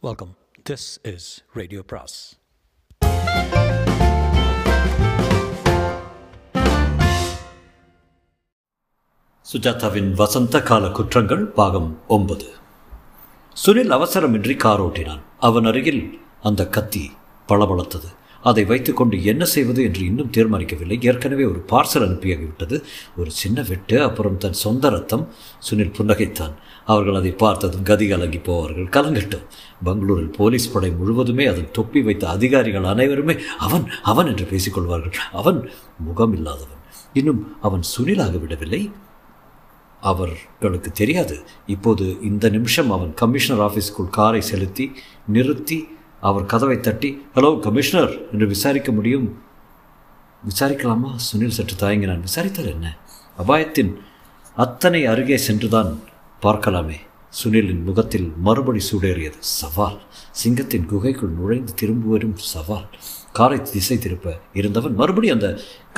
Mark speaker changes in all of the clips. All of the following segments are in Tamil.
Speaker 1: வெல்கம் திஸ் இஸ் ரேடியோ பிராஸ்
Speaker 2: சுஜாதாவின் வசந்த கால குற்றங்கள் பாகம் ஒன்பது. சுனில் அவசரமின்றி கார் ஓட்டினான். அவன் அருகில் அந்த கத்தி பளபளத்தது. அதை வைத்துக்கொண்டு என்ன செய்வது என்று இன்னும் தீர்மானிக்கவில்லை. ஏற்கனவே ஒரு பார்சல் அனுப்பியாகிவிட்டது. ஒரு சின்ன வெட்டு அப்புறம் தன் சொந்த ரத்தம். சுனில் புன்னகைத்தான். அவர்கள் அதை பார்த்ததும் கதி கலங்கி போவார்கள். கலங்கட்டும். பெங்களூரில் போலீஸ் படை முழுவதுமே அதன் தொப்பி வைத்த அதிகாரிகள் அனைவருமே அவன் அவன் என்று பேசிக்கொள்வார்கள். அவன் முகம் இல்லாதவன் இன்னும் அவன் சுனிலாக விடவில்லை. அவர்களுக்கு தெரியாது. இப்போது இந்த நிமிஷம் அவன் கமிஷனர் ஆஃபீஸுக்குள் காரை செலுத்தி நிறுத்தி அவர் கதவை தட்டி ஹலோ கமிஷனர் என்று விசாரிக்க முடியும்? விசாரிக்கலாமா? சுனில் சற்று தயங்கினான். விசாரித்தால் என்ன? அபாயத்தின் அத்தனை அருகே சென்றுதான் பார்க்கலாமே. சுனிலின் முகத்தில் மறுபடி சூடேறியது. சவால். சிங்கத்தின் குகைக்குள் நுழைந்து திரும்புவரும் சவால். காரை திசை திருப்ப இருந்தவன் மறுபடி அந்த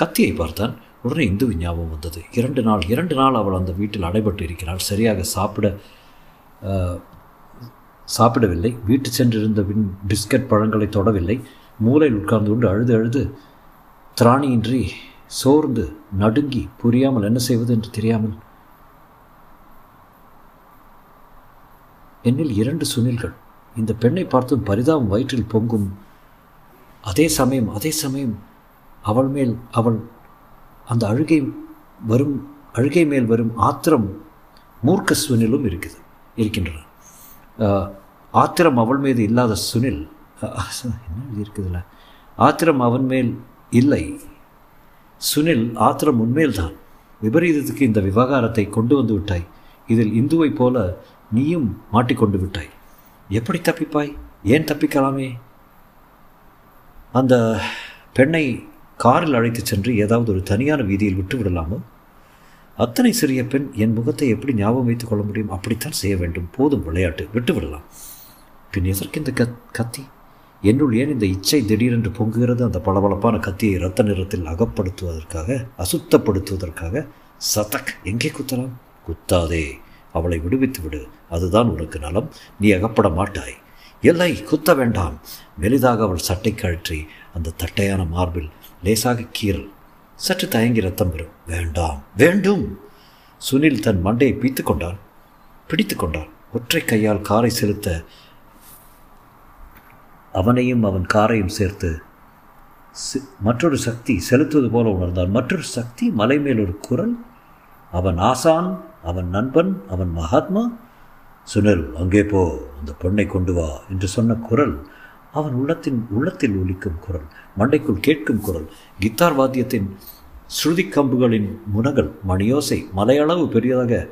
Speaker 2: கத்தியை பார்த்தான். உடனே இந்து ஞாபகம் வந்தது. இரண்டு நாள் இரண்டு நாள் அவள் அந்த வீட்டில் அடைபட்டு இருக்கிறாள். சரியாக சாப்பிட சாப்பிடவில்லை. வீட்டு சென்றிருந்த பின் பிஸ்கட் பழங்களை தொடவில்லை. மூலையில் உட்கார்ந்து கொண்டு அழுது அழுது திராணியின்றி சோர்ந்து நடுங்கி புரியாமல் என்ன செய்வது என்று தெரியாமல் என்னில் இரண்டு சுனில்கள். இந்த பெண்ணை பார்த்தும் பரிதாபம் வயிற்றில் பொங்கும். அதே சமயம் அதே சமயம் அவள் மேல் அவள் அந்த அழுகை வரும் அழுகை மேல் வரும் ஆத்திரம் மூர்க்க சுனிலும் இருக்குது இருக்கின்றன. ஆத்திரம் அவள் மீது இல்லாத சுனில் என்ன இருக்குதுல்ல ஆத்திரம் அவன் மேல் இல்லை. சுனில் ஆத்திரம் உண்மையில்தான் விபரீதத்துக்கு இந்த விவகாரத்தை கொண்டு வந்து விட்டாய். இதில் இந்துவைப் போல நீயும் மாட்டிக்கொண்டு விட்டாய். எப்படி தப்பிப்பாய்? ஏன் தப்பிக்கலாமே? அந்த பெண்ணை காரில் அழைத்துச் சென்று ஏதாவது ஒரு தனியான வீதியில் விட்டு விடலாமோ? அத்தனை சிறிய பெண் என் முகத்தை எப்படி ஞாபகம் வைத்துக் கொள்ள முடியும்? அப்படித்தான் செய்ய வேண்டும். போதும் விளையாட்டு. விட்டு விடலாம். பின் எதற்கு இந்த கத் கத்தி? என்னுள் ஏன் இந்த இச்சை திடீரென்று பொங்குகிறது? அந்த பளபளப்பான கத்தியை இரத்த நிறத்தில் அகப்படுத்துவதற்காக அசுத்தப்படுத்துவதற்காக சதக் எங்கே குத்தலாம்? குத்தாதே. அவளை விடுவித்து விடு அதுதான் உனக்கு நலம். நீ அகப்பட மாட்டாய். இல்லை குத்த வேண்டாம். மெலிதாக அவள் சட்டை கழற்றி அந்த தட்டையான மார்பில் லேசாக கீறல். சற்று தயங்கி ரத்தம் பெறும் வேண்டாம். வேண்டும். சுனில் தன் மண்டையை பீத்து கொண்டான். பிடித்து கொண்டான். ஒற்றை கையால் காரை செலுத்த அவனையும் அவன் காரையும் சேர்த்து மற்றொரு சக்தி செலுத்துவது போல உணர்ந்தான். மற்றொரு சக்தி மலை மேல் ஒரு குரல். அவன் ஆசான். அவன் நண்பன் அவன் மகாத்மா? சுனில் அங்கே போ அந்த பொண்ணை கொண்டு வா என்று சொன்ன குரல் அவன் உள்ளத்தின் உள்ளத்தில் ஒலிக்கும் குரல் மண்டைக்குள் கேட்கும் குரல் கித்தார் வாத்தியத்தின் ஸ்ருதி கம்புகளின் முனங்கள் மணியோசை மலையளவு பெரியதாக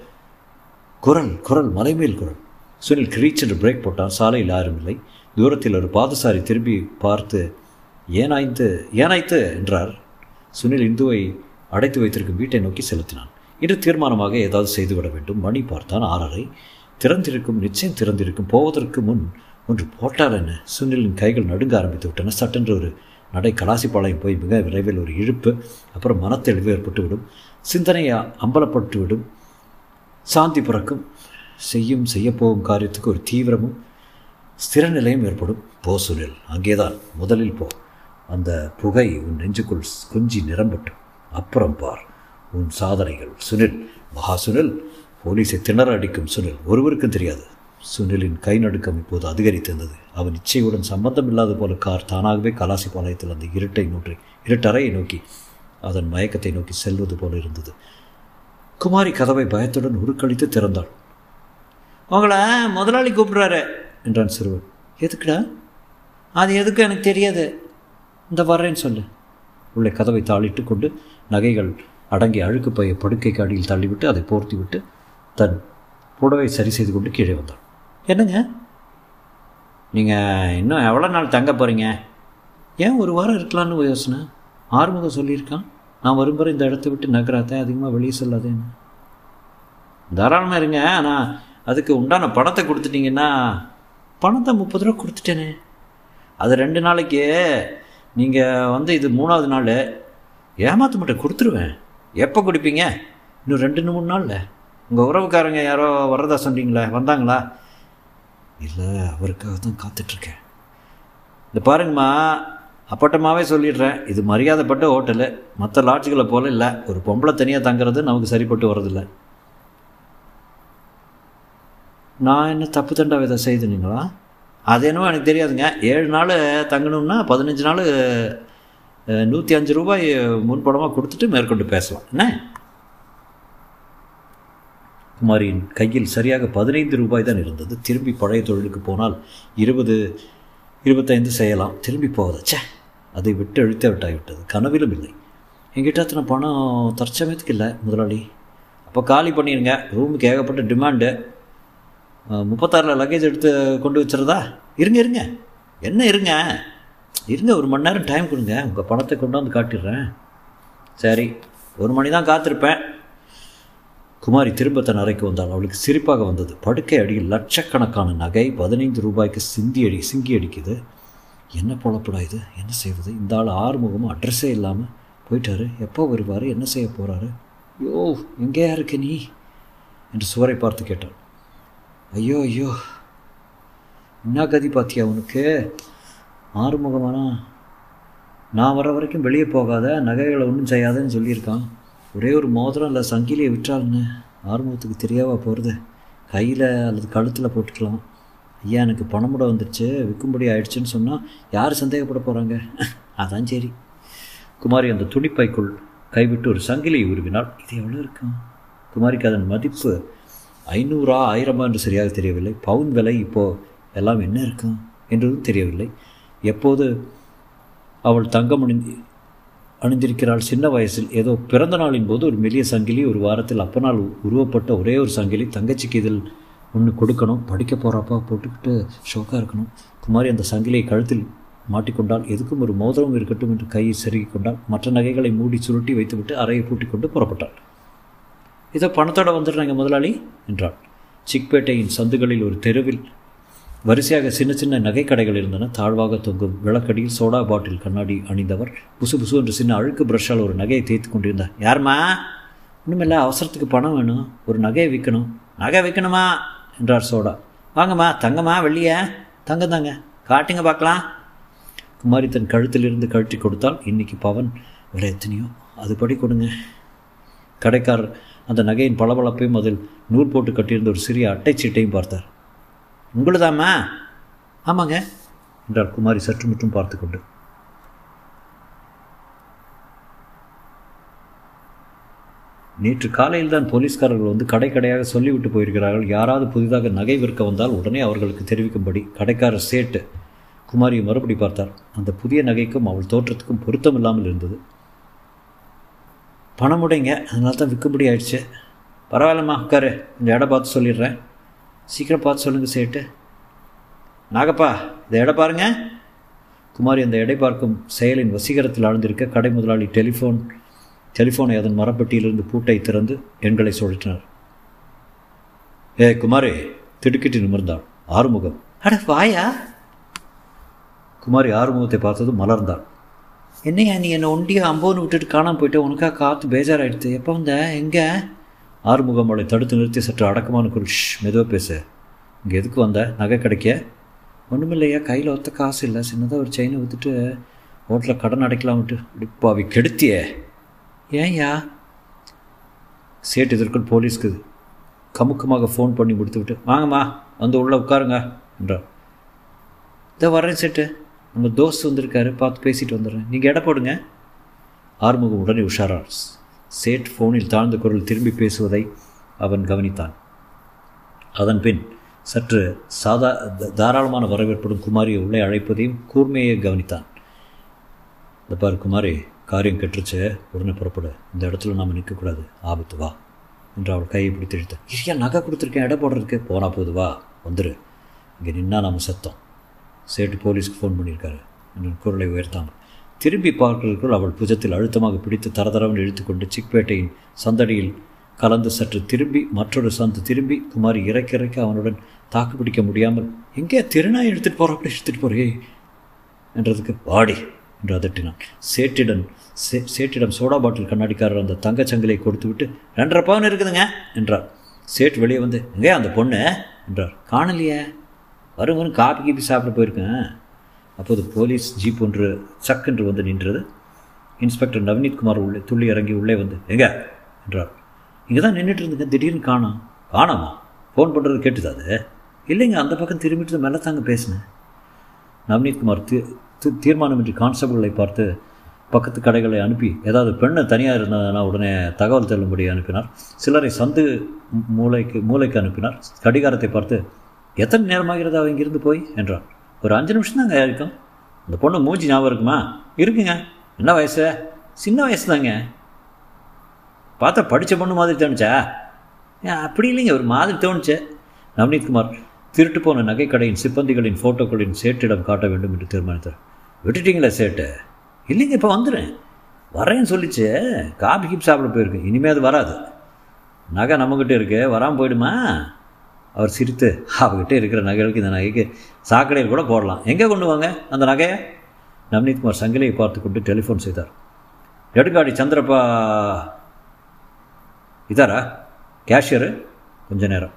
Speaker 2: குரல் குரல் மலைமேல் குரல். சுனில் கிரீச் என்று பிரேக் போட்டான். சாலையில் யாரும் இல்லை. தூரத்தில் ஒரு பாதசாரி திரும்பி பார்த்து ஏனாய்த்து ஏனாய்த்து என்றார். சுனில் இந்துவை அடைத்து வைத்திருக்கும் வீட்டை நோக்கி செலுத்தினான். இன்று தீர்மானமாக ஏதாவது செய்துவிட வேண்டும். மணி பார்த்தான் ஆறரை. திறந்திருக்கும் நிச்சயம் திறந்திருக்கும் போவதற்கு முன் ஒன்று போட்டால் என்ன? சுனிலின் கைகள் நடுங்க ஆரம்பித்து விட்டன சட்டென்று ஒரு நடை கலாசிப்பாளையம் போய் மிக விரைவில் ஒரு இழுப்பு அப்புறம் மனத்தெளிவு ஏற்பட்டுவிடும். சிந்தனையை அம்பலப்பட்டுவிடும். சாந்தி பிறக்கும். செய்யும் செய்யப்போகும் காரியத்துக்கு ஒரு தீவிரமும் ஸ்திர நிலையும் ஏற்படும். போ சுனில் அங்கேதான். முதலில் போ. அந்த புகை உன் நெஞ்சுக்குள் குஞ்சி நிரம்பட்டும். அப்புறம் பார். உன் சாதனைகள். சுனில் மகா சுனில் போலீஸை திணற அடிக்கும் சுனில். ஒருவருக்கும் தெரியாது. சுனிலின் கை நடுக்கம் இப்போது அதிகரித்திருந்தது. அவன் இச்சையுடன் சம்பந்தம் இல்லாத போல கார் தானாகவே கலாசி பாளையத்தில் அந்த இருட்டை நோக்கி இருட்டறையை நோக்கி அதன் மயக்கத்தை நோக்கி செல்வது போல இருந்தது. குமாரி கதவை பயத்துடன் உருக்களித்து திறந்தாள். உங்களை முதலாளி கூப்பிடுறாரு என்றான் சிறுவன். எதுக்குடா? அது எதுக்கு எனக்கு தெரியாது. இந்த வர்றேன்னு சொல்லு. உள்ளே கதவை தாளிட்டு கொண்டு நகைகள் அடங்கி அழுக்கு பைய படுக்கைக்கு அடியில் தள்ளிவிட்டு அதை போர்த்தி விட்டு தன் புடவை சரி செய்து கொண்டு கீழே வந்தான். என்னங்க? நீங்கள் இன்னும் எவ்வளோ நாள் தங்க போகிறீங்க ஏன் ஒரு வாரம் இருக்கலான்னு யோசனை? ஆறுமுகம் சொல்லியிருக்கான். நான் வரும்போது இந்த இடத்த விட்டு நகராத்த அதிகமாக வெளியே சொல்லாதேன்னு. தாராளமாக இருங்க ஆனால் அதுக்கு உண்டான பணத்தை கொடுத்துட்டிங்கன்னா பணத்தை முப்பது ரூபா கொடுத்துட்டேனே. அது ரெண்டு நாளைக்கு நீங்கள் வந்து இது மூணாவது நாள் ஏமாற்ற மட்டும் கொடுத்துருவேன். எப்போ குடிப்பீங்க? இன்னும் ரெண்டு மூணு நாளில். உங்கள் உறவுக்காரங்க யாரோ வர்றதா சொன்னீங்களே? வந்தாங்களா? இல்லை அவருக்காக தான் காத்துட்ருக்கேன். இந்த பாருங்கம்மா அப்பட்டமாகவே சொல்லிடுறேன். இது மரியாதைப்பட்ட ஹோட்டலு. மற்ற லாட்ஜுகளை போல இல்லை. ஒரு பொம்பளை தனியாக தங்குறது நமக்கு சரிப்பட்டு வர்றதில்ல. நான் என்ன தப்பு தண்டா விதம் செய்துனீங்களா அது என்னவோ எனக்கு தெரியாதுங்க. ஏழு நாள் தங்கணும்னா பதினஞ்சு நாள் நூற்றி அஞ்சு ரூபாய் முன்பணமாக கொடுத்துட்டு மேற்கொண்டு பேசலாம். என்ன? குமாரியின் கையில் சரியாக பதினைந்து ரூபாய் தான் இருந்தது. திரும்பி பழைய தொழிலுக்கு போனால் இருபது இருபத்தைந்து செய்யலாம். திரும்பி போவதாச்சே அதை விட்டு அழுத்த விட்டாகிவிட்டது கனவிலும் இல்லை. என்கிட்ட அத்தனை பணம் தற்சமயத்துக்கு இல்லை முதலாளி. அப்போ காலி பண்ணிடுங்க ரூமுக்கு ஏகப்பட்ட டிமாண்டு முப்பத்தாறில் லக்கேஜ் எடுத்து கொண்டு வச்சுருதா? இருங்க இருங்க. என்ன இருங்க? இருங்க ஒரு மணி நேரம் டைம் கொடுங்க. உங்கள் பணத்தை கொண்டாந்து காட்டிடுறேன். சரி ஒரு மணி தான் காத்திருப்பேன். குமாரி திரும்ப தன் அறைக்கு வந்தாள். அவளுக்கு சிரிப்பாக வந்தது. படுக்கை அடியில் லட்சக்கணக்கான நகை பதினைந்து ரூபாய்க்கு சிந்தி அடி சிங்கி அடிக்குது. என்ன பொழப்படா இது? என்ன செய்வது? இந்த ஆள் ஆறுமுகமும் அட்ரஸே இல்லாமல் போயிட்டாரு. எப்போ வருவார்? என்ன செய்ய போகிறாரு ஐயோ எங்கேயா இருக்க நீ? என்று சுவரை பார்த்து கேட்டாள். ஐயோ ஐயோ. என்ன கதி பார்த்தியா உனக்கு? ஆறுமுகமானா? நான் வர வரைக்கும் வெளியே போகாத நகைகளை ஒன்றும் செய்யாதன்னு சொல்லியிருக்கான். ஒரே ஒரு மோதிரம் இல்லை சங்கிலியை விட்டாள்னு ஆறுமுகத்துக்கு தெரியாவா போகிறது கையில் அல்லது கழுத்தில் போட்டுக்கலாம். ஐயா எனக்கு பணமுட வந்துடுச்சு விற்கும்படி ஆயிடுச்சுன்னு சொன்னால் யார் சந்தேகப்பட போகிறாங்க அதான் சரி. குமாரி அந்த துணிப்பைக்குள் கைவிட்டு ஒரு சங்கிலியை உருவினால் இது எவ்வளோ இருக்கும் குமாரிக்கு அதன் மதிப்பு ஐநூறா ஆயிரமா என்று சரியாக தெரியவில்லை. பவுன் விலை இப்போது எல்லாம் என்ன இருக்கும் என்றதும் தெரியவில்லை. எப்போது அவள் தங்கம் அணிந்து அணிந்திருக்கிறாள்? சின்ன வயசில் ஏதோ பிறந்த நாளின் போது ஒரு மெல்லிய சங்கிலி ஒரு வாரத்தில் அப்பனால் உருவப்பட்ட ஒரே ஒரு சங்கிலி தங்கச்சிக்கு இதில் ஒன்று கொடுக்கணும். படிக்க போகிறப்பா போட்டுக்கிட்டு ஷோக்காக இருக்கணும். குமாரி அந்த சங்கிலியை கழுத்தில் மாட்டிக்கொண்டால் எதுக்கும் ஒரு மோதிரம் இருக்கட்டும் என்று கையை செருகி கொண்டால் மற்ற நகைகளை மூடி சுருட்டி வைத்துவிட்டு அறையை பூட்டிக்கொண்டு புறப்பட்டாள். இதோ பணத்தோடு வந்துடுறாங்க முதலாளி என்றாள். சிக்பேட்டையின் சந்துகளில் ஒரு தெருவில் வரிசையாக சின்ன சின்ன நகைக்கடைகள் இருந்தன. தாழ்வாக தொங்கும் விளக்கடியில் சோடா பாட்டில் கண்ணாடி அணிந்தவர். புசு புசு என்று சின்ன அழுக்கு பிரஷால் ஒரு நகையை தேய்த்து கொண்டிருந்தார். யாருமா? ஒன்றுமில்ல அவசரத்துக்கு பணம் வேணும். ஒரு நகையை விற்கணும். நகை விற்கணுமா? என்றார் சோடா. வாங்கம்மா தங்கம்மா வெள்ளிய? தங்க தாங்க. காட்டுங்க பார்க்கலாம். குமாரி தன் கழுத்திலிருந்து கழட்டி கொடுத்தால் இன்னைக்கு பவன் விலை எத்தனையோ? அதுபடி கொடுங்க. கடைக்காரர் அந்த நகையின் பளபளப்பையும் அதில் நூல் போட்டு கட்டியிருந்த ஒரு சிறிய அட்டைச்சீட்டையும் பார்த்தார். உங்களுதாம்மா? ஆமாங்க. என்றார் குமாரி சற்று முற்றும் பார்த்து கொண்டு நேற்று காலையில் தான் போலீஸ்காரர்கள் வந்து கடை கடையாக சொல்லிவிட்டு போயிருக்கிறார்கள். யாராவது புதிதாக நகை விற்க வந்தால் உடனே அவர்களுக்கு தெரிவிக்கும்படி கடைக்காரர் சேட்டு. குமாரியை மறுபடி பார்த்தார். அந்த புதிய நகைக்கும் அவள் தோற்றத்துக்கும் பொருத்தம் இல்லாமல் இருந்தது. பணம் உடைங்க அதனால தான் விற்கும்படி ஆயிடுச்சு. பரவாயில்லம்மா உட்காரு. இந்த இடம் பார்த்து சொல்லிடுறேன். சீக்கிரம் பார்த்து சொல்லுங்கள் சேட்டு. நாகப்பா இந்த இடம் பாருங்க. குமாரி அந்த எடை பார்க்கும் செயலின் வசீகரத்தில் ஆழ்ந்திருக்க கடை முதலாளி டெலிஃபோன் டெலிஃபோனை அதன் மரப்பெட்டியிலிருந்து பூட்டை திறந்து எண்களை சுழற்றினார். ஏ குமாரி திடுக்கிட்டு நிமிர்ந்தாள். ஆறுமுகம். அட வாயா. குமாரி ஆறுமுகத்தை பார்த்தது மலர்ந்தாள். என்னையா நீ என்னை ஒண்டியா அம்போன்னு விட்டுட்டு காணாமல் போயிட்டு? உனக்காக காற்று பேஜாராயிடுது எப்போ வந்த? எங்கே? ஆறுமுகம் அவளை தடுத்து நிறுத்தி சற்று அடக்கமான குரல் ஷ் மெதுவாக பேசு. இங்கே எதுக்கு வந்த? நகை கிடைக்க. ஒன்றுமில்லையா கையில் ஒத்த காசு இல்லை. சின்னதாக ஒரு செயினை விற்றுட்டு ஹோட்டலில் கடன் அடைக்கலாம்ட்டு. அடிப்பாவி கெடுத்தியே. ஏன்யா? சேட்டு இதற்குள் போலீஸ்க்கு கமுக்கமாக ஃபோன் பண்ணி முடித்து விட்டு வாங்கம்மா வந்து உள்ளே உட்காருங்க. என்றார். இதை வர்றேன் சேட்டு. நம்ம தோஸ்து வந்திருக்காரு. பார்த்து பேசிட்டு வந்துடுறேன். நீங்கள் இட போடுங்க. ஆறுமுகம் உடனே உஷாரார் சேட் ஃபோனில் தாழ்ந்த குரல் திரும்பி பேசுவதை அவன் கவனித்தான். அதன் பின் சற்று சாதா தாராளமான வரவேற்புடன் குமாரியை உள்ளே அழைப்பதையும் கூர்மையை கவனித்தான். இந்த பாரு குமாரி காரியம் கெட்டுருச்சு. உடனே புறப்படு. இந்த இடத்துல நாம் நிற்கக்கூடாது. ஆபத்து வா. என்று அவள் கையை பிடித்து இழுத்தான். இரியா நகை கொடுத்துருக்கேன். இடம் போடுறதுக்கு. போனால் போகுது வா. வந்துரு. இங்கே நின்னா நாம் சத்தம். சேட்டு போலீஸ்க்கு ஃபோன் பண்ணியிருக்காரு. என்று குரலை உயர்த்தாமல். திரும்பி பார்க்கிறதுக்குள் அவள் புஜத்தில் அழுத்தமாக பிடித்து தரதரவன் இழுத்துக்கொண்டு சிக்பேட்டையின் சந்தடியில் கலந்து சற்று திரும்பி மற்றொரு சந்து திரும்பி குமாரி இறக்க இறக்க அவனுடன் தாக்கு பிடிக்க முடியாமல் எங்கே திருநாய் எடுத்துகிட்டு போகிற அப்படி எடுத்துகிட்டு போறியே? என்றதுக்கு பாடி என்று அதட்டினான். சேட்டிடன் சே சேட்டிடம் சோடா பாட்டில் கண்ணாடிக்காரர் அந்த தங்கச்சங்கிலை கொடுத்து விட்டு ரெண்டரை பவுன் இருக்குதுங்க என்றார். சேட் வெளியே வந்து எங்கே அந்த பொண்ணு? என்றார். காணலையே. வரும் வரும் காப்பி கீப்பி சாப்பிட போயிருக்கேன். அப்போது போலீஸ் ஜீப் ஒன்று சக்கென்று வந்து நின்றது. இன்ஸ்பெக்டர் நவநீத்குமார் உள்ளே துள்ளி இறங்கி உள்ளே வந்து எங்க? என்றார். இங்கே தான் நின்றுட்டு இருந்துங்க திடீர்னு காணோம். காணாமா? ஃபோன் பண்ணுறது கேட்டுதா அது? இல்லைங்க அந்த பக்கம் திரும்பிட்டு மேலே தாங்க பேசினேன் நவநீத்குமார் தீ தீர்மானமின்றி கான்ஸ்டபிள்களை பார்த்து பக்கத்து கடைகளை அனுப்பி ஏதாவது பெண்ணை தனியாக இருந்ததுன்னா உடனே தகவல் தள்ளும்படி அனுப்பினார். சிலரை சந்து மூளைக்கு மூளைக்கு அனுப்பினார். கடிகாரத்தை பார்த்து எத்தனை நேரமாகிறது அவ இங்கிருந்து போய்? என்றார் ஒரு அஞ்சு நிமிஷம் தாங்க இருக்கும். இந்த பொண்ணு மூஞ்சி ஞாபகம் இருக்குமா? இருக்குங்க. என்ன வயசு? சின்ன வயசு தாங்க. பார்த்தா படித்த பொண்ணு மாதிரி தோணுச்சா? அப்படி இல்லைங்க. ஒரு மாதிரி தோணுச்சு. நவநீத்குமார் திருட்டு போன நகைக்கடையின் சிப்பந்திகளின் ஃபோட்டோக்களின் சேட்டிடம் காட்ட வேண்டும் என்று தீர்மானித்தார். விட்டுட்டீங்களா சேட்டு? இல்லைங்க இப்போ வந்துடுறேன். வரேன்னு சொல்லிச்சு. காபி கீப் சாப்பிட போயிருக்கு இனிமேல் அது வராது. நகை நம்மக்கிட்ட இருக்கு. வராமல் போயிடுமா? அவர் சிரித்து அவகிட்ட இருக்கிற நகைகளுக்கு இந்த நகைக்கு சாக்கடையில் கூட போடலாம். எங்கே கொண்டு வாங்க அந்த நகையை? நவ்னீத்குமார் சங்கிலியை பார்த்து கொண்டு டெலிஃபோன் செய்தார். எடுக்காடி சந்திரப்பா. இதாரா? கேஷியரு? கொஞ்ச நேரம்.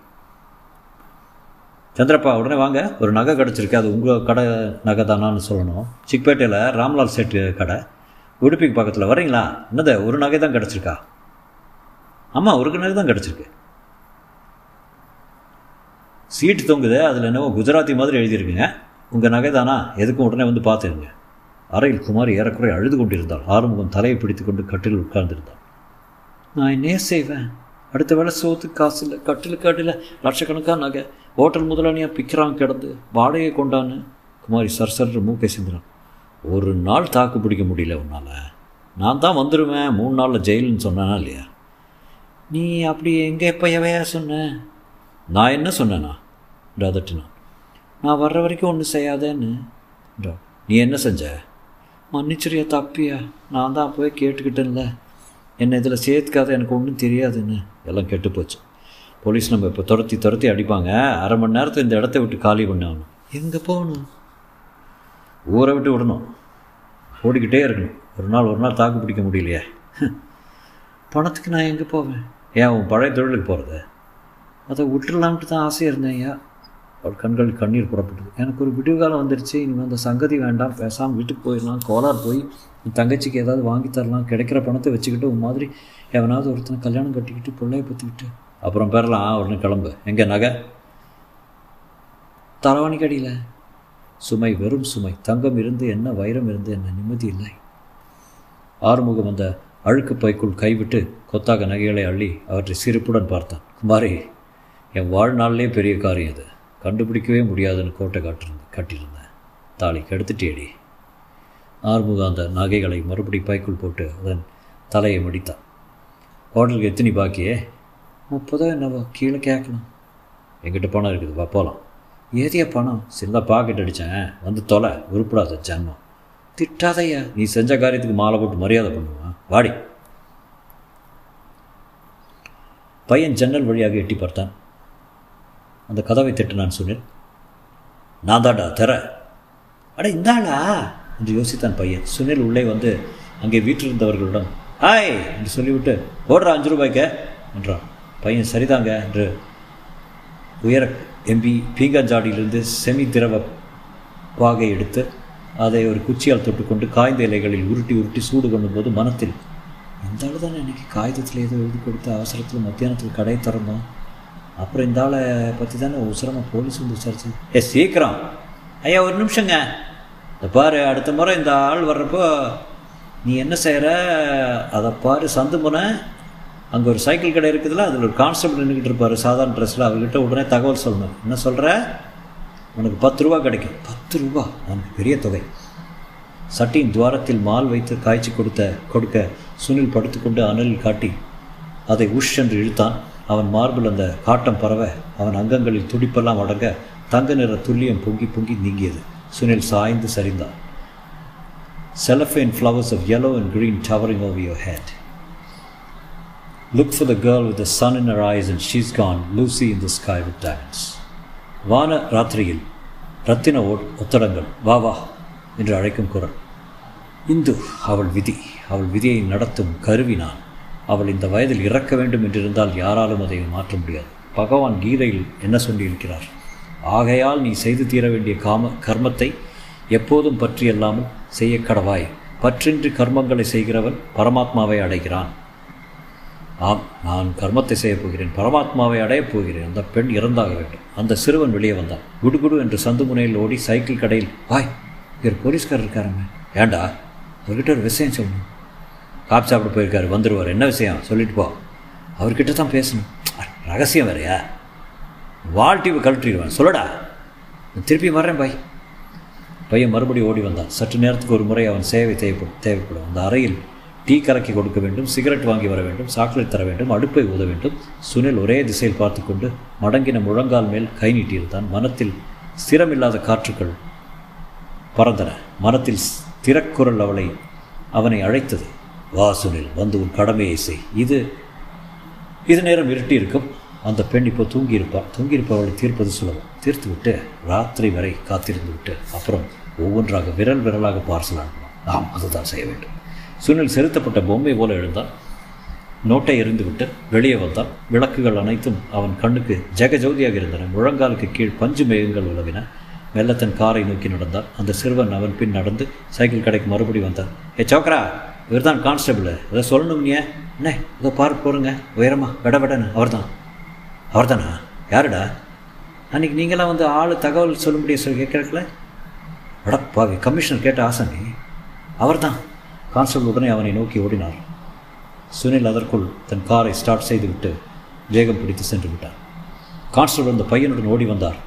Speaker 2: சந்திரப்பா உடனே வாங்க. ஒரு நகை கிடச்சிருக்கு. அது உங்கள் கடை நகை தானான்னு சொல்லணும். சிக்பேட்டையில் ராம்லால் செட்டு கடை. உடுப்பிக்கு பக்கத்தில். வரீங்களா என்னது ஒரு நகை தான் கிடச்சிருக்கா? ஆமாம் ஒரு நகை தான் கிடச்சிருக்கு. சீட்டு தொங்குது அதில் என்னவோ குஜராத்தி மாதிரி எழுதியிருக்குங்க. உங்கள் நகை தானா எதுக்கும் உடனே வந்து பார்த்துருங்க அறையில் குமாரி ஏறக்குறை அழுது கொண்டிருந்தாள். ஆறுமுகம் தலையை பிடித்து கொண்டு கட்டில் உட்கார்ந்திருந்தாள். நான் என்ன செய்வேன்? அடுத்த வேளை சோத்து காசு இல்லை கட்டில் கட்டில் லட்சக்கணக்காக நகை. ஹோட்டல் முதலாளியாக பிக்கிறான் கிடந்து வாடகை கொண்டான்னு. குமாரி சர்சர் மூக்கை சிந்தினான். ஒரு நாள் தாக்கு பிடிக்க முடியல உன்னால். நான் தான் வந்துடுவேன் மூணு நாளில் ஜெயிலுன்னு சொன்னானா இல்லையா? நீ அப்படி எங்கே எப்போ எவையா சொன்ன? நான் என்ன சொன்னேனா? அதட்டினான் நான் வர்ற வரைக்கும் ஒன்றும் செய்யாதேன்னு. நீ என்ன செஞ்ச? மன்னிச்சிரியா தப்பியா? நான் தான் அப்போவே கேட்டுக்கிட்டேன்ல. என்னை இதில் சேர்த்துக்காத எனக்கு ஒன்றும் தெரியாதுன்னு. எல்லாம் கெட்டு போச்சு. போலீஸ் நம்ம இப்போ துரத்தி துரத்தி அடிப்பாங்க. அரை மணி நேரத்தில் இந்த இடத்த விட்டு காலி பண்ணாகணும் எங்கே போகணும்? ஊரை விட்டு விடணும். ஓடிக்கிட்டே இருக்கணும். ஒரு நாள் ஒரு நாள் தாக்கு பிடிக்க முடியலையே. பணத்துக்கு நான் எங்கே போவேன்? ஏன் உன் பழைய தொழிலுக்கு போகிறது அதை விட்டுடலான்ட்டு தான் ஆசையாக இருந்தேன் ஐயா. அவள் கண்களில் கண்ணீர் புறப்பட்டது. எனக்கு ஒரு விடிவு காலம் வந்துருச்சு. இனிமேல் அந்த சங்கதி வேண்டாம். பேசாமல் வீட்டுக்கு போயிடலாம். கோலார் போய் என் தங்கச்சிக்கு ஏதாவது வாங்கி தரலாம். கிடைக்கிற பணத்தை வச்சுக்கிட்டு உன் மாதிரி எவனாவது ஒருத்தனை கல்யாணம் கட்டிக்கிட்டு பிள்ளைய பற்றிக்கிட்டு. அப்புறம் பெறலாம் உடனே கிளம்பு. எங்கே நகை? தரவாணி கடியில். சுமை வெறும் சுமை. தங்கம் இருந்து என்ன வைரம் இருந்து என்ன நிம்மதி இல்லை. ஆறுமுகம் அந்த அழுக்கு பைக்குள் கைவிட்டு கொத்தாக நகைகளை அள்ளி அவற்றை சிரிப்புடன் பார்த்தான். குமாரி என் வாழ்நாளிலே பெரிய காரியம் இது. கண்டுபிடிக்கவே முடியாதுன்னு கோட்டை காட்டிருந்து கட்டியிருந்தேன். தாலி கெடுத்துட்டேடி. ஆறுமுகம் அந்த நகைகளை மறுபடி பைக்குள் போட்டு அதன் தலையை முடித்தான். ஹோட்டலுக்கு எத்தனை பாக்கியே? முப்பதோ என்னவோ கீழே கேட்கணும் எங்கிட்ட பணம் இருக்குது வா போகலாம் ஏதியா பணம்? சின்ன பாக்கெட் அடித்தேன் வந்து தொலை உருப்படாத ஜன்மம் திட்டாதையா நீ செஞ்ச காரியத்துக்கு மாலை போட்டு மரியாதை பண்ணுவான் வாடி. பையன் ஜன்னல் வழியாக எட்டி பார்த்தான். அந்த கதவை தட்டு நான் சொன்னேன். நான் தாண்டா தர. அட இந்தாளா என்று யோசித்தான் பையன். சுனில் உள்ளே வந்து அங்கே வீற்றிருந்தவர்களிடம் ஹாய் என்று சொல்லிவிட்டு ஓடுறா அஞ்சு ரூபாய்க்க என்றான். பையன் சரிதாங்க என்று உயர எம்பி பீங்காஞ்சாடியிலிருந்து செமி திரவ பாகை எடுத்து அதை ஒரு குச்சியால் தொட்டுக்கொண்டு காய்ந்த இலைகளில் உருட்டி உருட்டி சூடு கொண்டும்போது மனத்தில் இந்த ஆள் தான் எனக்கு காகிதத்தில் ஏதோ எழுதி கொடுத்து அவசரத்தில் மத்தியானத்தில் கடை திறந்தோம். அப்புறம் இந்த ஆளை பற்றி தானே உசரமாக போலீஸ் வந்து விசாரிச்சு. ஏ சீக்கிரம். ஐயா ஒரு நிமிஷங்க. இந்த பாரு அடுத்த முறை இந்த ஆள் வர்றப்போ நீ என்ன செய்கிற அதை பாரு சந்து முனை. அங்கே ஒரு சைக்கிள் கடை இருக்குதுல்ல அதில் ஒரு கான்ஸ்டபிள் நின்றுக்கிட்டு இருப்பார் சாதாரண ட்ரெஸ்ஸில் அவர்கிட்ட உடனே தகவல் சொல்லணும். என்ன சொல்கிற உனக்கு பத்து ரூபா கிடைக்கும். பத்து ரூபா? அவனுக்கு பெரிய தொகை. சட்டியின் துவாரத்தில் மால் வைத்து காய்ச்சி கொடுத்த கொடுக்க சுனில் படுத்துக்கொண்டு அனலில் காட்டி அதை உஷ் என்று இழுத்தான். அவன் மார்பில் அந்த காட்டம் பரவ அவன் அங்கங்களில் துடிப்பெல்லாம் அடங்க தங்க நிற துல்லியம் பொங்கி பொங்கி நீங்கியது. சுனில் சாய்ந்து சரிந்தான். Cellophane flowers of yellow and green towering over your head. Look for the girl with the sun in her eyes and she's gone, Lucy in the sky with diamonds. வான ராத்திரியில் ரத்தின ஒ- ஒத்தடங்கள் வா வா என்று அழைக்கும் குரல். இந்து அவள் விதி. அவள் விதியை நடத்தும் கருவி நான். அவள் இந்த வயதில் இறக்க வேண்டும் என்றிருந்தால் யாராலும் அதை மாற்ற முடியாது. பகவான் கீதையில் என்ன சொல்லியிருக்கிறார்? ஆகையால் நீ செய்து தீர வேண்டிய காம கர்மத்தை எப்போதும் பற்றியல்லாமல் செய்ய கடவாய். பற்றின்றி கர்மங்களை செய்கிறவன் பரமாத்மாவை அடைகிறான். ஆம் நான் கர்மத்தை செய்யப் போகிறேன் பரமாத்மாவை அடையப் போகிறேன். அந்த பெண் இறந்தாக வேண்டும். அந்த சிறுவன் வெளியே வந்தான். குடுகுடு என்று சந்து முனையில் ஓடி சைக்கிள் கடையில் வாய் இவர் போலீஸ்காரர் இருக்காருங்க. ஏண்டா? அவர்கிட்ட ஒரு விஷயம் சொல்லணும். காப் சாப்பிட போயிருக்காரு வந்துடுவார் என்ன விஷயம்? சொல்லிட்டு போ. அவர்கிட்ட தான் பேசணும். ரகசியம் வேறையா? வால் கழட்டிடுவேன். சொல்லடா. திருப்பி வர்றேன் பாய். பையன் மறுபடியும் ஓடி வந்தான். சற்று நேரத்துக்கு ஒரு முறை அவன் சேவை தேவைப்படும் தேவைப்படும். அந்த அறையில் டீ கலக்கி கொடுக்க வேண்டும் சிகரெட் வாங்கி வர வேண்டும் சாக்லேட் தர வேண்டும் அடுப்பை ஊத வேண்டும். சுனில் ஒரே திசையில் பார்த்து கொண்டு மடங்கின முழங்கால் மேல் கை நீட்டியிருந்தான். மனத்தில் ஸ்திரமில்லாத காற்றுக்கள் பறந்தன. மனத்தில் ஸ்திரக்குரல் அவளை அவனை அழைத்தது. வாசுனில் வந்து உன் கடமையை செய். இது இது நேரம் இருட்டி இருக்கும் அந்த பெண் இப்போ தூங்கியிருப்பார் தூங்கியிருப்பவர்களை தீர்ப்பது சுலபம். தீர்த்து விட்டு ராத்திரி வரை காத்திருந்து விட்டு அப்புறம் ஒவ்வொன்றாக விரல் விரலாக பார்சல் அனுப்பலாம் நாம் அதுதான் செய்ய வேண்டும். சுனில் செலுத்தப்பட்ட பொம்மை போல எழுந்தான். நோட்டை எறிந்துவிட்டு வெளியே வந்தான். விளக்குகள் அனைத்தும் அவன் கண்ணுக்கு ஜெகஜோதியாக இருந்தன. முழங்காலுக்கு கீழ் பஞ்சு மேகங்கள் உலவின. மெல்ல தன் காரை நோக்கி நடந்தான். அந்த சிறுவன் அவன் பின் நடந்து சைக்கிள் கடைக்கு மறுபடி வந்தான். ஏ சோக்ரா இவர் தான் கான்ஸ்டபிள் இதை சொல்லணும் நீ என்ன இதோ பார்க்க போகிறங்க உயரமா விட விடன்னு. அவர் தான் அவர் தானா யாருடா? அன்றைக்கி நீங்களாம் வந்து ஆள் தகவல் சொல்ல முடிய சொல்லி கேட்கறக்கல அடப்பாவி கமிஷனர் கேட்ட ஆசாமி அவர் தான் கான்ஸ்டபிள் உடனே அவனை நோக்கி ஓடினார். சுனில் அதற்குள் தன் காரை ஸ்டார்ட் செய்துவிட்டு வேகம் பிடித்து சென்று விட்டார். கான்ஸ்டபிள் அந்த பையனுடன் ஓடி வந்தார்.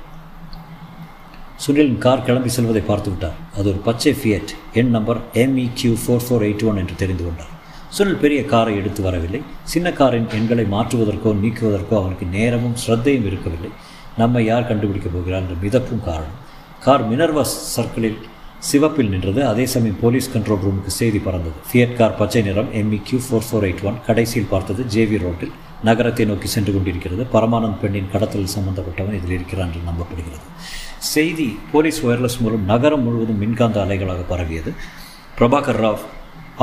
Speaker 2: சுனிலின் கார் கிளம்பி செல்வதை பார்த்து விட்டார் அது ஒரு பச்சை ஃபியட் எண் number ME Q four four eight one என்று தெரிந்து கொண்டார். சுனில் பெரிய காரை எடுத்து வரவில்லை. சின்ன காரின் எண்களை மாற்றுவதற்கோ நீக்குவதற்கோ அவனுக்கு நேரமும் ஸ்ரத்தையும் இருக்கவில்லை. நம்மை யார் கண்டுபிடிக்கப் போகிறார் என்ற மிதப்பும் காரணம். கார் மினர்வஸ் சர்க்கிளில் சிவப்பில் நின்றது. அதே சமயம் போலீஸ் கண்ட்ரோல் ரூமுக்கு செய்தி பறந்தது. ஃபியட் கார் பச்சை நிறம் ME Q four four eight one கடைசியில் பார்த்தது ஜேவி ரோட்டில் நகரத்தை நோக்கி சென்று கொண்டிருக்கிறது. பரமானந்த் பெண்ணின் கடத்தல் சம்பந்தப்பட்டவன் இதில் இருக்கிறான் என்று நம்பப்படுகிறது. செய்தி போலீஸ் ஒயர்லெஸ் மூலம் நகரம் முழுவதும் மின்காந்த அலைகளாக பரவியது. பிரபாகர் ராவ்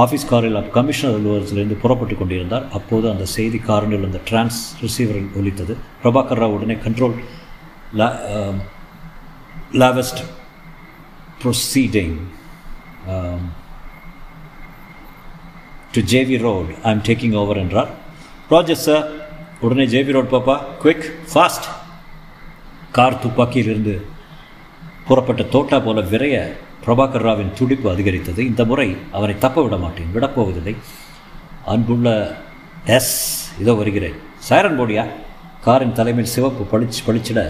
Speaker 2: ஆஃபீஸ் காரில் கமிஷனர் அலுவலகத்திலிருந்து புறப்பட்டு கொண்டிருந்தார். அப்போது அந்த செய்தி காரில் அந்த டிரான்ஸ் ரிசீவரில் ஒலித்தது. பிரபாகர் ராவ் உடனே control லாவஸ்ட் proceeding to JV road I am taking over என்றார். ராஜர் சார் உடனே ஜேபி ரோட் பாப்பா. குவிக் ஃபாஸ்ட் கார் துப்பாக்கியிலிருந்து புறப்பட்ட தோட்டா போல விரைய பிரபாகர் ராவின் துடிப்பு அதிகரித்தது. இந்த முறை அவரை தப்ப விட மாட்டேன். விடப்போவதில்லை. அன்புள்ள எஸ் இதோ வருகிறேன். சைரன் போடியா? காரின் தலைமையில் சிவப்பு பளிச்சு பளிச்சிட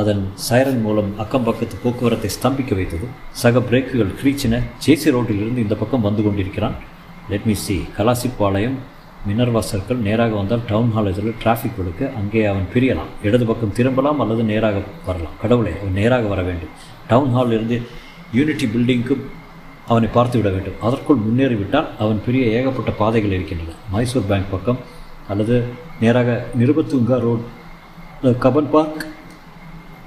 Speaker 2: அதன் சைரன் மூலம் அக்கம் பக்கத்து போக்குவரத்தை ஸ்தம்பிக்க வைத்தது. சக பிரேக்குகள் கிரீச்சின ஜேசி ரோட்டிலிருந்து இந்த பக்கம் வந்து கொண்டிருக்கிறான். Let me see Kalasipalayam. Minerva circle நேராக வந்தால் டவுன் ஹால் எதிரில் டிராஃபிக் கொடுக்க அங்கே அவன் பிரியலாம். இடது பக்கம் திரும்பலாம் அல்லது நேராக வரலாம். கடவுளே அவன் நேராக வர வேண்டும். டவுன் ஹாலில் இருந்து யூனிட்டி பில்டிங்க்கும் அவனை பார்த்து விட வேண்டும். அதற்குள் முன்னேறிவிட்டால் அவன் பெரிய ஏகப்பட்ட பாதைகள் இருக்கின்றன. மைசூர் பேங்க் பக்கம் அல்லது நேராக Nrupatunga road Cubbon park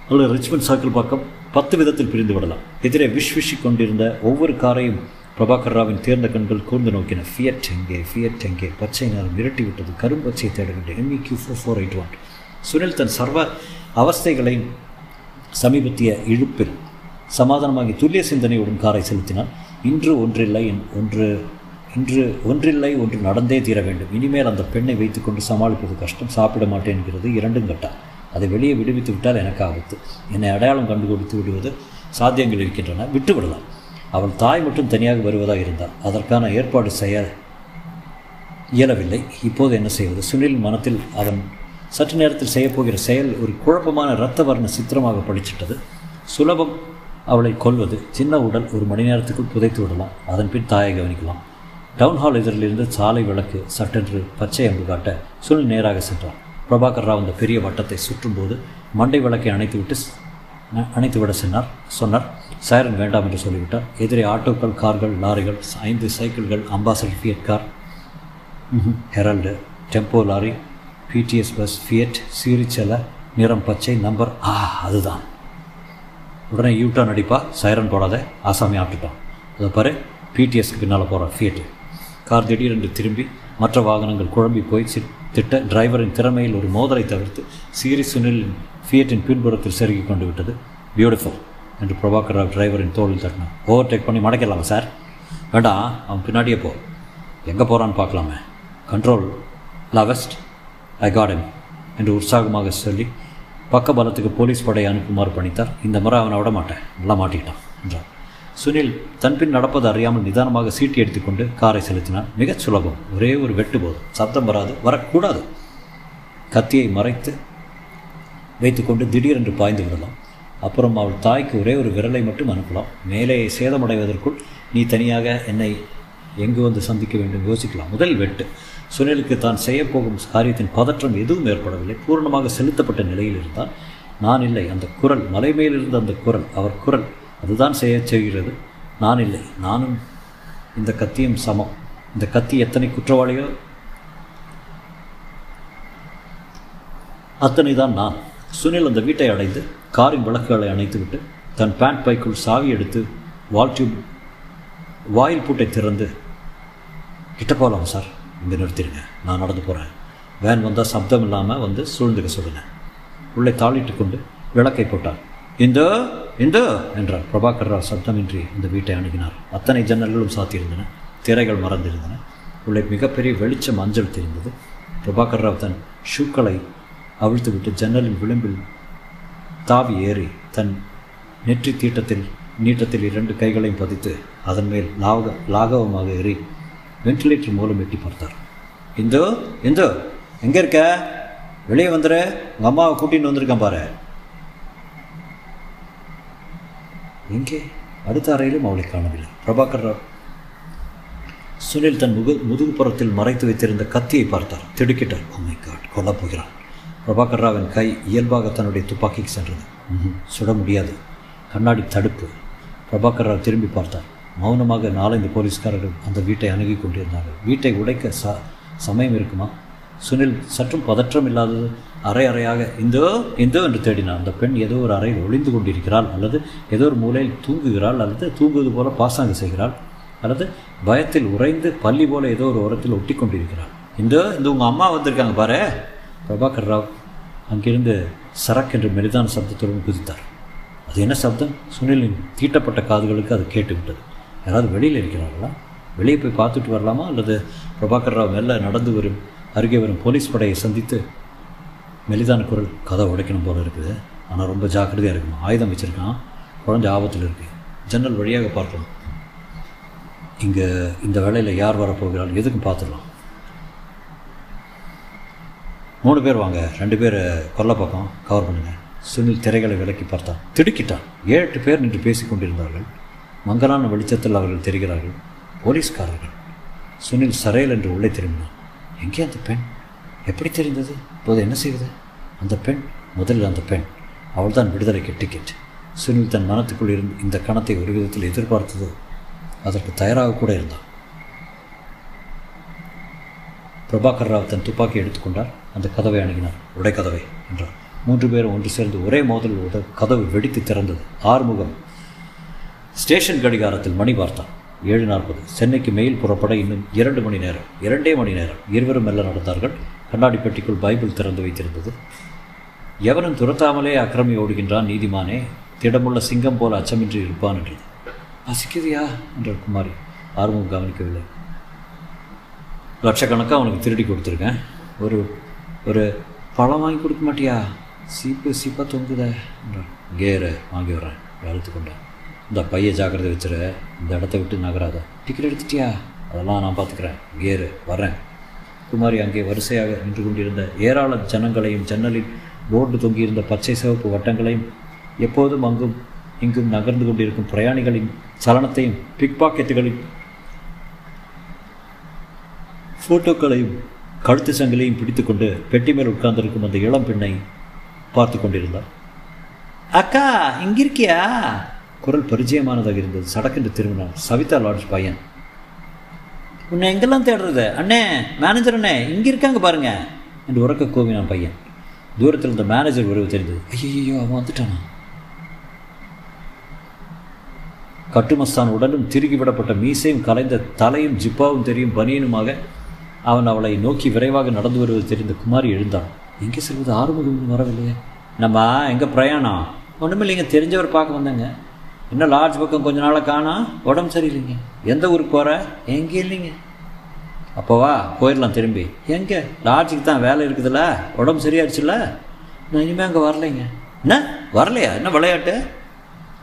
Speaker 2: Richmond Richmond circle பக்கம் பத்து விதத்தில் பிரிந்து விடலாம். எதிரே விஷ் விஷி கொண்டிருந்த ஒவ்வொரு காரையும் பிரபாகர் ராவின் தேர்ந்த கண்கள் கூர்ந்து நோக்கின ஃபியட் எங்கே? ஃபியட் எங்கே? பச்சை நேரம் மிரட்டி விட்டது. கரும்பச்சை தேடுகின்ற ME Q four four eight one Sunil தன் சர்வ அவஸ்தைகளை சமீபத்திய இழுப்பில் சமாதானமாகி துல்லிய சிந்தனையுடன் காரை செலுத்தினான். இன்று ஒன்றில்லை ஒன்று இன்று ஒன்றில்லை ஒன்று நடந்தே தீர வேண்டும். இனிமேல் அந்த பெண்ணை வைத்துக்கொண்டு சமாளிப்பது கஷ்டம். சாப்பிட மாட்டேன் என்கிறது இரண்டும் கட்டார் அதை வெளியே விடுவித்து விட்டால் எனக்கு ஆபத்து என்னை அடையாளம் கண்டுபிடித்து விடுவது சாத்தியங்கள் இருக்கின்றன. விட்டு விடலாம். அவள் தாய் மட்டும் தனியாக வருவதாக இருந்தால் அதற்கான ஏற்பாடு செய்ய இயலவில்லை. இப்போது என்ன செய்வது? சுனில் மனத்தில் அவன் சற்று நேரத்தில் செய்யப்போகிற செயல் ஒரு குழப்பமான இரத்த வர்ண சித்திரமாக படிச்சிட்டது சுலபம் அவளை கொல்வது. சின்ன உடல் ஒரு மணி நேரத்துக்குள் புதைத்து விடலாம். அதன் பின் தாயை கவனிக்கலாம். டவுன் ஹால் எதிரிலிருந்து சாலை விளக்கு சட்டென்று பச்சை அம்பு காட்ட சுனில் நேராக சென்றான். பிரபாகர் ராவ் அந்த பெரிய வட்டத்தை சுற்றும்போது மண்டை விளக்கை அணைத்துவிட்டு அணைத்து விட சொன்னார். சொன்னார். சைரன் வேண்டாம் என்று சொல்லிவிட்டார். எதிரே ஆட்டோக்கள் கார்கள் லாரிகள் ஐந்து சைக்கிள்கள் Ambassador Fiat car Herald tempo lorry BTS bus Fiat சீரிச்சல நிறம் பச்சை நம்பர் ஆ அதுதான். உடனே யூட்டர்ன் அடிப்பா. சைரன் போடாத. ஆசாமி ஆப்பிட்டான். அதை பாரு பிடிஎஸ்க்கு பின்னால் போகிறான் ஃபியட்டு கார் திடீரென்று திரும்பி மற்ற வாகனங்கள் குழம்பி போய் சிட் திட்ட டிரைவரின் திறமையில் ஒரு மோதலை தவிர்த்து சீரி சுனிலின் ஃபியட்டின் பின்புறத்தில் செருகி கொண்டு விட்டது. பியூட்டிஃபுல் என்று பிரபாகர் ராவ் டிரைவரின் தோளில் தட்டினான். ஓவர் டேக் பண்ணி மடக்கிடலாமா சார் வேண்டாம் அவன் பின்னாடியே போ. எங்கே போகிறான்னு பார்க்கலாமே. கண்ட்ரோல் லவெஸ்ட் ஐ கார்டன் என்று உற்சாகமாக சொல்லி பக்க பலத்துக்கு போலீஸ் படையை அனுப்புமாறு பணித்தார். இந்த முறை அவனை விட மாட்டேன். நல்லா மாட்டிக்கிட்டான் என்றார். சுனில் தன்பின் நடப்பது அறியாமல் நிதானமாக சீட்டி எடுத்துக்கொண்டு காரை செலுத்தினான். மிகச் சுலபம். ஒரே ஒரு வெட்டு போதும் சப்தம் வராது. வரக்கூடாது. கத்தியை மறைத்து வைத்துக்கொண்டு திடீரென்று பாய்ந்து விடலாம். அப்புறம் அவள் தாய்க்கு ஒரே ஒரு விரலை மட்டும் அனுப்பலாம். மேலே சேதமடைவதற்குள் நீ தனியாக என்னை எங்கு வந்து சந்திக்க வேண்டும் யோசிக்கலாம். முதல் வெட்டு. சுனிலுக்கு தான் செய்யப்போகும் காரியத்தின் பதற்றம் எதுவும் ஏற்படவில்லை. பூர்ணமாக செலுத்தப்பட்ட நிலையில் இருந்தால் நான் இல்லை. அந்த குரல் மலை மேலிருந்த அந்த குரல் அவர் குரல் அதுதான் செய்ய செய்கிறது. நான் இல்லை. நானும் இந்த கத்தியும் சமம். இந்த கத்தி எத்தனை குற்றவாளியோ அத்தனை தான் நான். சுனில் அந்த வீட்டை அடைந்து காரின் விளக்குகளை அணைத்துவிட்டு தன் பேண்ட் பைக்குள் சாவி எடுத்து வால் டியூப் வாயில் பூட்டை திறந்து கிட்ட போகலாம் சார் இங்கே நிறுத்திடுங்க நான் நடந்து போகிறேன் வேன் வந்தால் சப்தம் இல்லாமல் வந்து சூழ்ந்துக்க சொல்லுங்க. உள்ளே தாளிட்டு கொண்டு விளக்கை போட்டார். இந்த இந்த என்றார். பிரபாகர் ராவ் சப்தமின்றி இந்த வீட்டை அணுகினார். அத்தனை ஜன்னல்களும் சாத்தியிருந்தன. திரைகள் மறந்திருந்தன. உள்ளே மிகப்பெரிய வெளிச்சம் அஞ்சல் தெரிந்தது. பிரபாகர் ராவ் தன் ஷூக்களை அவிழ்த்துவிட்டு ஜன்னலின் விளிம்பில் தாவி ஏறி தன் நெற்றி தீட்டத்தில் நீட்டத்தில் இரண்டு கைகளையும் பதித்து அதன் மேல் லாக லாகவமாக ஏறி வென்டிலேட்டர் மூலம் எட்டி பார்த்தார். இந்து இந்து எங்கே இருக்க? வெளியே வந்துரு. உங்கள் அம்மாவை கூட்டின்னு வந்திருக்கேன் பாரு. எங்கே அடுத்த அறையிலும் அவளை காணவில்லை. பிரபாகர் ராவ் சுனில் தன் முகு முதுகுப்புறத்தில் மறைத்து வைத்திருந்த கத்தியை பார்த்தார். திடுக்கிட்டார். Oh உண்மை காட் கொல்லப் போகிறான். பிரபாகர் ராவின் கை இயல்பாக தன்னுடைய துப்பாக்கிக்கு சென்றது. சுட முடியாது. கண்ணாடி தடுப்பு. பிரபாகர் ராவ் திரும்பி பார்த்தார். மௌனமாக நாலஞ்சு போலீஸ்காரர்கள் அந்த வீட்டை அணுகி கொண்டிருந்தார்கள். வீட்டை உடைக்க ச சமயம் இருக்குமா? சுனில் சற்றும் பதற்றம் இல்லாதது அறை அறையாக இந்தோ இந்தோ என்று தேடினார் அந்த பெண் ஏதோ ஒரு அறையில் ஒளிந்து கொண்டிருக்கிறாள் அல்லது ஏதோ ஒரு மூலையில் தூங்குகிறாள் அல்லது தூங்குவது போல பாசாங்கு செய்கிறாள் அல்லது பயத்தில் உறைந்து பள்ளி போல ஏதோ ஒரு ஓரத்தில் ஒட்டி கொண்டிருக்கிறாள். இந்த இந்த உங்கள் அம்மா வந்திருக்காங்க பாரு. பிரபாகர் ராவ் அங்கிருந்து சரக் என்று மெலிதான சப்தத்துடன் குதித்தார். அது என்ன சப்தம்? சுனிலின் தீட்டப்பட்ட காதுகளுக்கு அது கேட்டுவிட்டது. யாராவது வெளியில் இருக்கிறார்களா? வெளியே போய் பார்த்துட்டு வரலாமா? அல்லது பிரபாகர் ராவ் மெல்ல நடந்து வரும் அருகே வரும் போலீஸ் படையை சந்தித்து மெலிதான குரல் கதை உடைக்கணும் போல இருக்குது. ஆனால் ரொம்ப ஜாக்கிரதையாக இருக்கும் ஆயுதம் வச்சுருக்கான். குழந்தை ஆபத்தில் இருக்குது ஜன்னல் வழியாக பார்க்கலாம். இங்கே இந்த வேலையில் யார் வரப்போகிறாள்? எதுக்கும் பார்த்துடலாம். மூணு பேர் வாங்க. ரெண்டு பேர் கொல்ல பக்கம் கவர் பண்ணுங்கள் சுனில் திரைகளை விலக்கி பார்த்தான் திடுக்கிட்டான். ஏழு பேர் நின்று பேசிக்கொண்டிருந்தார்கள் மங்கலான வெளிச்சத்தில் அவர்கள் தெரிகிறார்கள். போலீஸ்காரர்கள். சுனில் சரையல் என்று உள்ளே திரும்பினான் எங்கே அந்த பெண்? எப்படி தெரிந்தது? இப்போது என்ன செய்வது? அந்த பெண் முதலில் அந்த பெண். அவள்தான் விடுதலைக்கு டிக்கெட் சுனில் தன் மனத்துக்குள் இருந்து இந்த கணத்தை ஒரு விதத்தில் எதிர்பார்த்ததோ அதற்கு தயாராக கூட இருந்தான். பிரபாகர் ராவ் தன் துப்பாக்கி எடுத்துக்கொண்டார். அந்த கதவை அணுகினார். உடை கதவை என்றார். மூன்று பேரும் ஒன்று சேர்ந்து ஒரே மோதல் உட கதவு வெடித்து திறந்தது. ஆறுமுகம் ஸ்டேஷன் கடிகாரத்தில் மணி பார்த்தான். ஏழு நாற்பது. சென்னைக்கு மெயில் புறப்பட இன்னும் இரண்டு மணி நேரம். இரண்டே மணி நேரம். இருவரும் மெல்ல நடந்தார்கள். கண்ணாடி பெட்டிக்குள் பைபிள் திறந்து வைத்திருந்தது. எவனும் துரத்தாமலே அக்கிரமி ஓடுகின்றான் நீதிமானே. திடமுள்ள சிங்கம் போல அச்சமின்றி இருப்பான் என்றது. பசிக்குதியா? என்றார் குமாரி. ஆர்வம் கவனிக்கவில்லை. லட்சக்கணக்காக அவனுக்கு திருடி கொடுத்துருக்கேன். ஒரு ஒரு பழம் வாங்கி கொடுக்க மாட்டியா? சீப்பு சீப்பாக தொங்குத என்றான். கேரு வாங்கி வரேன் வளர்த்து கொண்டேன் இந்த பைய ஜாக்கிரதை வச்சுரு இந்த இடத்த விட்டு நகராத. டிக்கெட் எடுத்துட்டியா? அதெல்லாம் நான் பார்த்துக்கிறேன். கேரு வரேன் குமாரி அங்கே வரிசையாக நின்று கொண்டிருந்த ஏராள ஜனங்களையும் ஜன்னலில் போர்டு தொங்கியிருந்த பச்சை சிவப்பு வட்டங்களையும் எப்போதும் அங்கும் இங்கும் நகர்ந்து கொண்டிருக்கும் பிரயாணிகளின் சலனத்தையும் பிக் பாக்கெட்டுகளின் ஃபோட்டோக்களையும் கழுத்து சங்கிலையும் பிடித்துக்கொண்டு பெட்டி மேல் உட்கார்ந்திருக்கும் அந்த இளம் பெண்ணை பார்த்து கொண்டிருந்தார். அக்கா இங்க இருக்கியா குரல் பரிச்சயமானதாக இருந்தது. சடக்கென்று திரும்பினான். சவிதா லாட்ஜ் பையன். உன்னை எங்கெல்லாம் தேடுறது? அண்ணே மேனேஜர் அண்ணே இங்கே இருக்காங்க பாருங்க என்று உறக்க கோவினான் பையன். தூரத்தில் இருந்த மேனேஜர் உறவு தெரிந்தது. ஐயோ அவன் வந்துட்டானா? கட்டுமஸ்தான் உடலும் திருகிவிடப்பட்ட மீசையும் கலைந்த தலையும் ஜிப்பாவும் தெரியும் பனியனுமாக அவன் அவளை நோக்கி விரைவாக நடந்து வருவது தெரிந்த குமாரி எழுந்தான். எங்கே செல்வது? ஆறுமுகம் வரவில்லையே. நம்ம எங்கே பிரயாணம்? ஒன்றுமே இல்லைங்க தெரிஞ்சவர் பார்க்க வந்தேங்க. இன்னும் லாட்ஜ் பக்கம் கொஞ்ச நாளாக காணா? உடம்பு சரியில்லைங்க. எந்த ஊருக்கு போகிற எங்கே இல்லைங்க. அப்போவா போயிடலாம் திரும்பி. எங்கே? லாட்ஜுக்கு தான் வேலை இருக்குதுல்ல. உடம்பு சரியாயிடுச்சுல்ல? நான் இனிமேல் அங்கே வரலைங்க. என்ன? வரலையா? என்ன விளையாட்டு?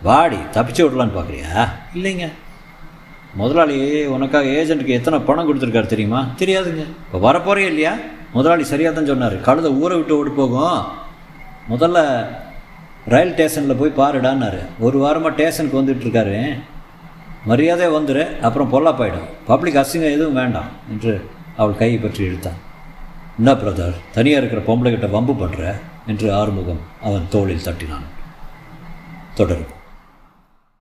Speaker 2: வாடி தப்பிச்சு விடலான்னு பார்க்குறியா? இல்லைங்க. முதலாளி உனக்காக ஏஜென்ட்டுக்கு எத்தனை பணம் கொடுத்துருக்காரு தெரியுமா? தெரியாதுங்க. இப்போ வரப்போறே இல்லையா? முதலாளி சரியாக தான் சொன்னார். கழுதை ஊரை விட்டு ஓடி போகும். முதல்ல ரயில் ஸ்டேஷனில் போய் பாருடான்னாரு. ஒரு வாரமாக ஸ்டேஷனுக்கு வந்துட்டு இருக்காரு. மரியாதையாக வந்துரு அப்புறம் பொல்லா போயிடும் பப்ளிக் அசிங்கம் எதுவும் வேண்டாம் என்று அவள் கையை பற்றி இழுத்தான். என்ன பிரதர் தனியாக இருக்கிற பொம்பளை கிட்ட வம்பு பண்ணுற என்று ஆறுமுகம் அவன் தோளில் தட்டினான். தொடரும்.